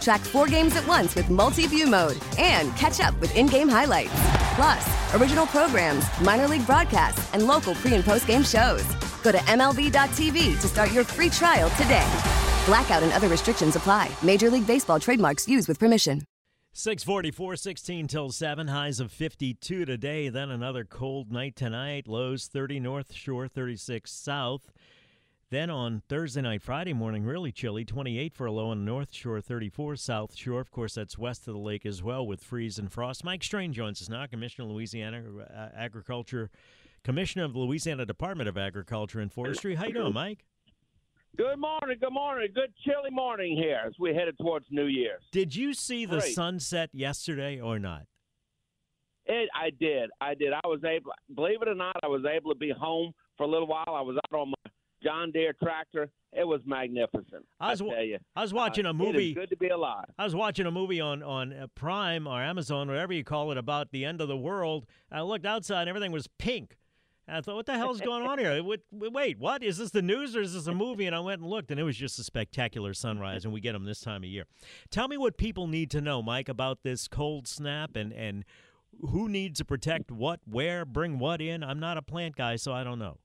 Track four games at once with multi view mode and catch up with in game highlights. Plus, original programs, minor league broadcasts, and local pre and post game shows. Go to MLB.tv to start your free trial today. Blackout and other restrictions apply. Major League Baseball trademarks used with permission. 644, 16 till 7, highs of 52 today, then another cold night tonight, lows 30 north shore, 36 south. Then on Thursday night, Friday morning, really chilly, 28 for a low on the north shore, 34 south shore. Of course, that's west of the lake as well with freeze and frost. Mike Strain joins us now, Commissioner of Louisiana uh, Agriculture, Commissioner of the Louisiana Department of Agriculture and Forestry. How you doing, Mike? Good morning, good morning. Good chilly morning here as we headed towards New Year's. Did you see the Great. sunset yesterday or not? It, I did, I did. I was able, believe it or not, I was able to be home for a little while. I was out on my John Deere tractor. It was magnificent. I was, I tell you, I was watching Uh, a movie. is good to be alive. I was watching a movie on on uh, Prime or Amazon, whatever you call it, about the end of the world. I looked outside, and everything was pink. And I thought, what the hell's going on here? Wait, wait, what is this? The news or is this a movie? And I went and looked, and it was just a spectacular sunrise, and we get them this time of year. Tell me what people need to know, Mike, about this cold snap and and who needs to protect what, where, bring what in. I'm not a plant guy, so I don't know.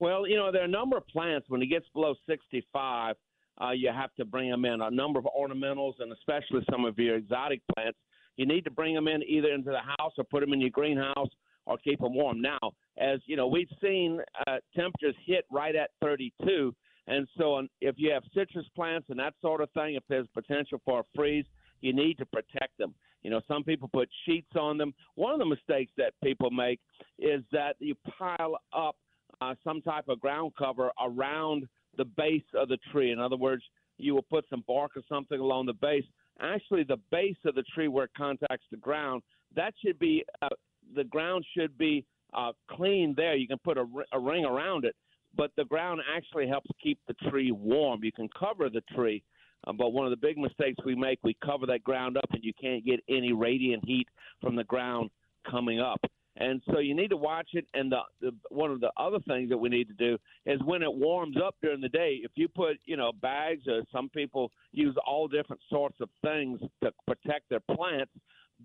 Well, you know, there are a number of plants when it gets below 65, uh, you have to bring them in. A number of ornamentals and especially some of your exotic plants, you need to bring them in either into the house or put them in your greenhouse or keep them warm. Now, as you know, we've seen uh, temperatures hit right at 32. And so, if you have citrus plants and that sort of thing, if there's potential for a freeze, you need to protect them. You know, some people put sheets on them. One of the mistakes that people make is that you pile up uh, some type of ground cover around the base of the tree. In other words, you will put some bark or something along the base. Actually, the base of the tree where it contacts the ground, that should be uh, the ground should be uh, clean there. You can put a, a ring around it, but the ground actually helps keep the tree warm. You can cover the tree, uh, but one of the big mistakes we make, we cover that ground up, and you can't get any radiant heat from the ground coming up. And so you need to watch it. And the, the one of the other things that we need to do is when it warms up during the day, if you put you know bags or some people use all different sorts of things to protect their plants,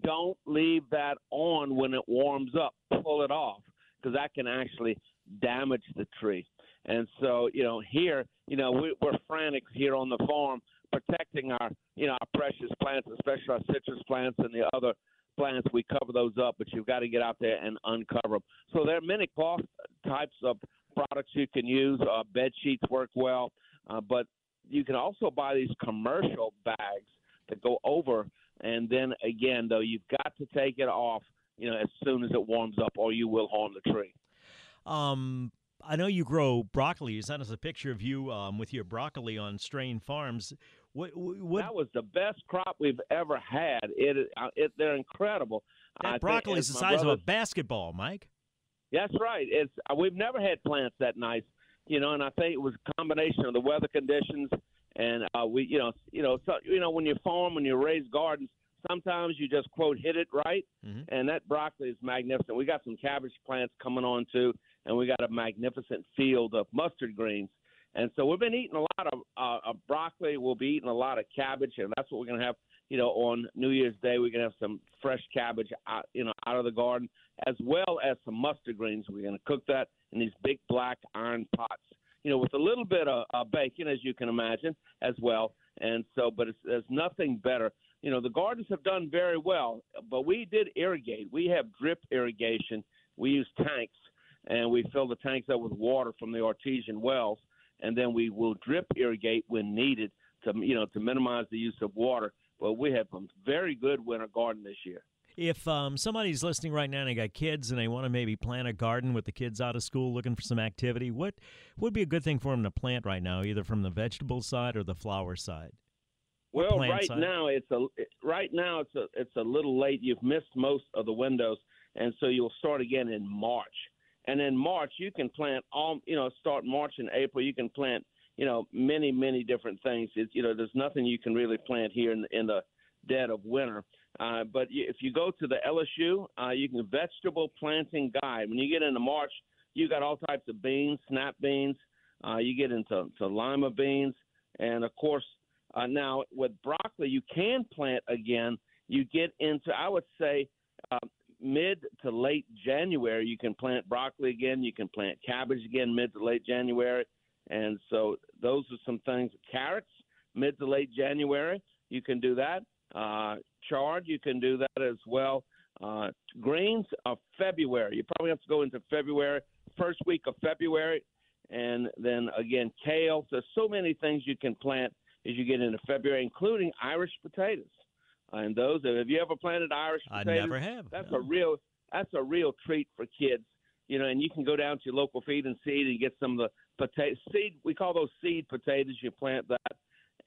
don't leave that on when it warms up. Pull it off because that can actually damage the tree. And so you know here you know we, we're frantic here on the farm protecting our you know our precious plants, especially our citrus plants and the other plants, we cover those up, but you've got to get out there and uncover them. So there are many cloth types of products you can use. Uh, bed sheets work well, uh, but you can also buy these commercial bags that go over. And then again, though, you've got to take it off, you know, as soon as it warms up, or you will harm the tree. Um, I know you grow broccoli. You sent us a picture of you um, with your broccoli on Strain Farms. What, what That was the best crop we've ever had. It, uh, it they're incredible. That broccoli is the size of a basketball, Mike. That's right. It's uh, we've never had plants that nice, you know, and I think it was a combination of the weather conditions and uh, we, you know, you know, so you know, when you farm, when you raise gardens, sometimes you just quote hit it right, Mhm. and that broccoli is magnificent. We got some cabbage plants coming on too, and we got a magnificent field of mustard greens. And so we've been eating a lot of, uh, of broccoli. We'll be eating a lot of cabbage, and that's what we're going to have. You know, on New Year's Day, we're going to have some fresh cabbage, out, you know, out of the garden, as well as some mustard greens. We're going to cook that in these big black iron pots. You know, with a little bit of uh, bacon, as you can imagine, as well. And so, but it's, there's nothing better. You know, the gardens have done very well, but we did irrigate. We have drip irrigation. We use tanks, and we fill the tanks up with water from the artesian wells and then we will drip irrigate when needed to you know to minimize the use of water. But we have a very good winter garden this year. If um, somebody's listening right now and they got kids and they want to maybe plant a garden with the kids out of school looking for some activity, what would be a good thing for them to plant right now, either from the vegetable side or the flower side? Well, right side? now it's a right now it's a it's a little late. You've missed most of the windows, and so you'll start again in March. And in March, you can plant all you know. Start March and April, you can plant you know many many different things. It's you know there's nothing you can really plant here in, in the dead of winter. Uh, but if you go to the LSU, uh, you can vegetable planting guide. When you get into March, you got all types of beans, snap beans. Uh, you get into to lima beans, and of course, uh, now with broccoli, you can plant again. You get into, I would say, uh, mid to late January. You can plant broccoli again. You can plant cabbage again, mid to late January. And so those are some things. Carrots, mid to late January, you can do that. Uh, chard, you can do that as well. Uh, greens of February. You probably have to go into February, first week of February, and then again kale. There's so many things you can plant as you get into February, including Irish potatoes. Uh, and those, and have you ever planted Irish potatoes? I never have. That's no. a real, that's a real treat for kids. You know, and you can go down to your local feed and seed and get some of the potato seed. We call those seed potatoes. You plant that,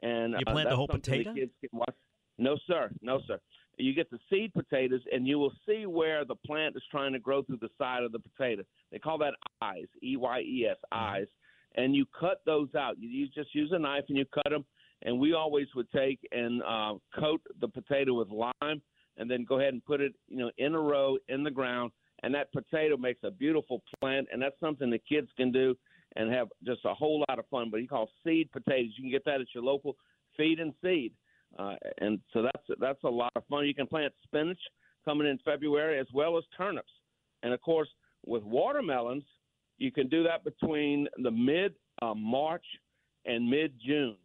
and you plant uh, the whole potato. The kids can watch. No, sir. No, sir. You get the seed potatoes, and you will see where the plant is trying to grow through the side of the potato. They call that eyes, E Y E S, mm-hmm. eyes. And you cut those out. You, you just use a knife and you cut them. And we always would take and uh, coat the potato with lime, and then go ahead and put it, you know, in a row in the ground. And that potato makes a beautiful plant, and that's something the kids can do and have just a whole lot of fun. But you call seed potatoes. You can get that at your local feed and seed. Uh, and so that's that's a lot of fun. You can plant spinach coming in February as well as turnips, and of course with watermelons, you can do that between the mid uh, March and mid June.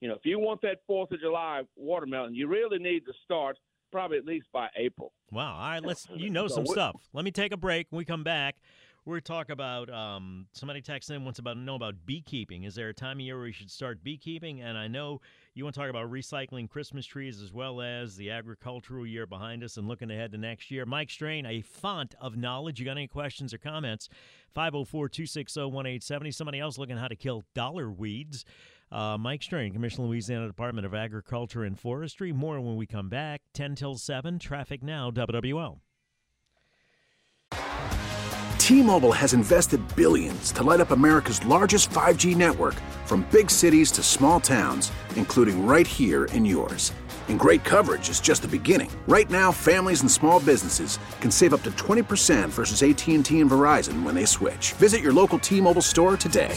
You know, if you want that Fourth of July watermelon, you really need to start probably at least by April. Wow! All right, let's you know some stuff. Let me take a break. When we come back, we're talking about um, somebody texted in wants about know about beekeeping. Is there a time of year where you should start beekeeping? And I know you want to talk about recycling Christmas trees as well as the agricultural year behind us and looking ahead to next year. Mike Strain, a font of knowledge. You got any questions or comments? 504 260 1870. Somebody else looking how to kill dollar weeds. Uh, Mike Strain, Commissioner, Louisiana Department of Agriculture and Forestry. More when we come back. 10 till 7. Traffic now, WWL. T-Mobile has invested billions to light up America's largest 5G network from big cities to small towns, including right here in yours. And great coverage is just the beginning. Right now, families and small businesses can save up to 20% versus AT&T and Verizon when they switch. Visit your local T-Mobile store today.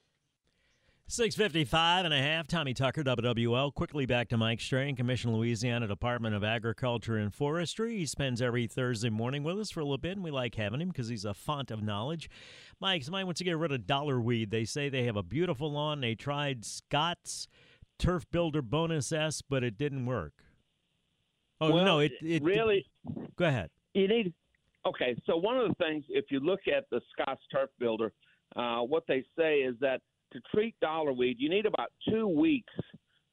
655 and a half. Tommy Tucker, WWL. Quickly back to Mike Strain, Commission Louisiana Department of Agriculture and Forestry. He spends every Thursday morning with us for a little bit, and we like having him because he's a font of knowledge. Mike, somebody wants to get rid of dollar weed. They say they have a beautiful lawn. They tried Scott's Turf Builder Bonus S, but it didn't work. Oh, well, no, it, it really. Go ahead. You need. Okay, so one of the things, if you look at the Scott's Turf Builder, uh, what they say is that to treat dollarweed, you need about two weeks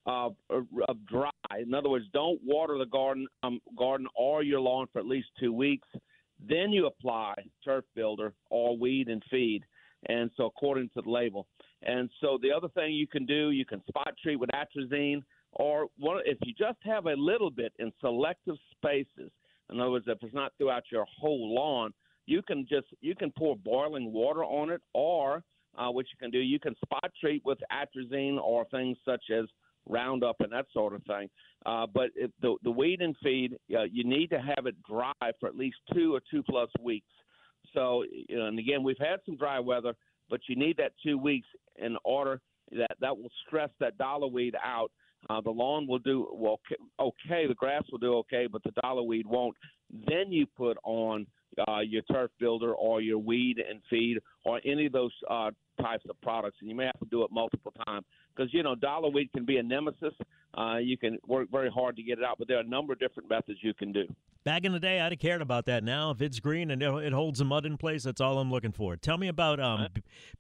of, of dry. In other words, don't water the garden, um, garden or your lawn for at least two weeks. Then you apply turf builder or weed and feed, and so according to the label. And so the other thing you can do, you can spot treat with atrazine, or one, if you just have a little bit in selective spaces. In other words, if it's not throughout your whole lawn, you can just you can pour boiling water on it, or uh, what you can do, you can spot treat with atrazine or things such as Roundup and that sort of thing. Uh, but if the the weed and feed, uh, you need to have it dry for at least two or two plus weeks. So, and again, we've had some dry weather, but you need that two weeks in order that that will stress that dollar weed out. Uh, the lawn will do well, okay. The grass will do okay, but the dollar weed won't. Then you put on uh, your turf builder or your weed and feed or any of those uh, types of products, and you may have to do it multiple times because you know dollar weed can be a nemesis. Uh, you can work very hard to get it out, but there are a number of different methods you can do. Back in the day, I'd have cared about that. Now, if it's green and it holds the mud in place, that's all I'm looking for. Tell me about um, right.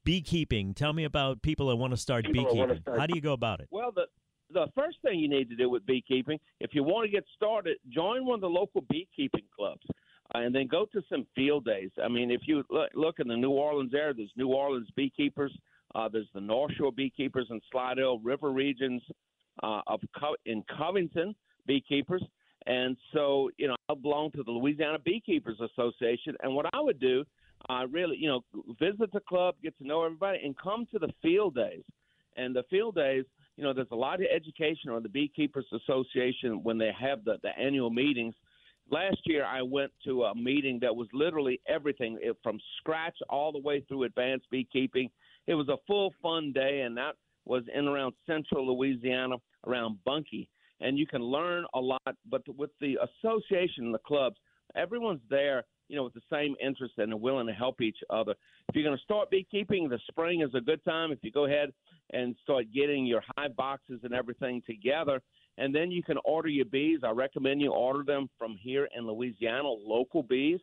beekeeping. Tell me about people that want to start people beekeeping. Start. How do you go about it? Well, the the first thing you need to do with beekeeping, if you want to get started, join one of the local beekeeping clubs. Uh, and then go to some field days. I mean, if you look, look in the New Orleans area, there's New Orleans beekeepers. Uh, there's the North Shore beekeepers in Slidell, River regions uh, of Co- in Covington beekeepers. And so, you know, I belong to the Louisiana Beekeepers Association. And what I would do, uh, really, you know, visit the club, get to know everybody, and come to the field days. And the field days, you know, there's a lot of education on the Beekeepers Association when they have the, the annual meetings – Last year, I went to a meeting that was literally everything from scratch all the way through advanced beekeeping. It was a full fun day, and that was in around central Louisiana, around Bunkie. And you can learn a lot, but with the association and the clubs, everyone's there, you know, with the same interest and are willing to help each other. If you're going to start beekeeping, the spring is a good time. If you go ahead and start getting your hive boxes and everything together, and then you can order your bees. I recommend you order them from here in Louisiana, local bees.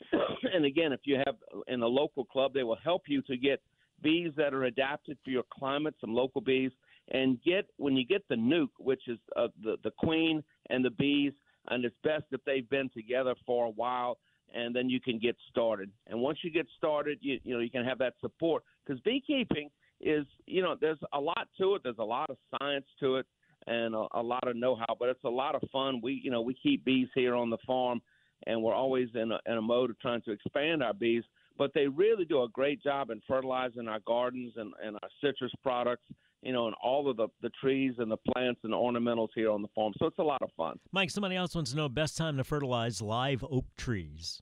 and again, if you have in a local club, they will help you to get bees that are adapted for your climate, some local bees, and get when you get the nuc, which is uh, the the queen and the bees, and it's best if they've been together for a while, and then you can get started. And once you get started, you you know you can have that support because beekeeping is you know there's a lot to it. There's a lot of science to it and a, a lot of know-how. But it's a lot of fun. We you know we keep bees here on the farm, and we're always in a, in a mode of trying to expand our bees. But they really do a great job in fertilizing our gardens and, and our citrus products you know, and all of the, the trees and the plants and the ornamentals here on the farm. So it's a lot of fun. Mike, somebody else wants to know best time to fertilize live oak trees.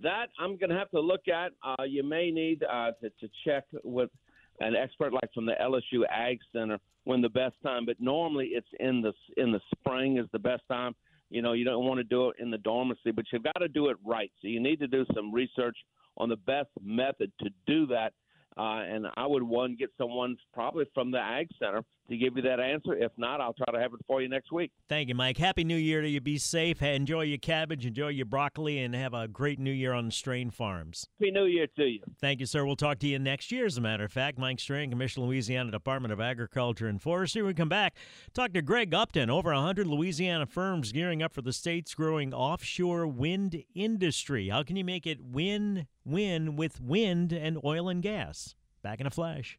That I'm going to have to look at. Uh, you may need uh, to, to check with an expert like from the LSU Ag Center when the best time. But normally it's in the in the spring is the best time. You know, you don't want to do it in the dormancy, but you've got to do it right. So you need to do some research on the best method to do that uh, and I would one get someone probably from the Ag Center to give you that answer. If not, I'll try to have it for you next week. Thank you, Mike. Happy New Year to you. Be safe. Enjoy your cabbage, enjoy your broccoli, and have a great New Year on Strain Farms. Happy New Year to you. Thank you, sir. We'll talk to you next year, as a matter of fact. Mike Strain, Commissioner, Louisiana Department of Agriculture and Forestry. We come back, talk to Greg Upton. Over 100 Louisiana firms gearing up for the state's growing offshore wind industry. How can you make it win win with wind and oil and gas? Back in a flash.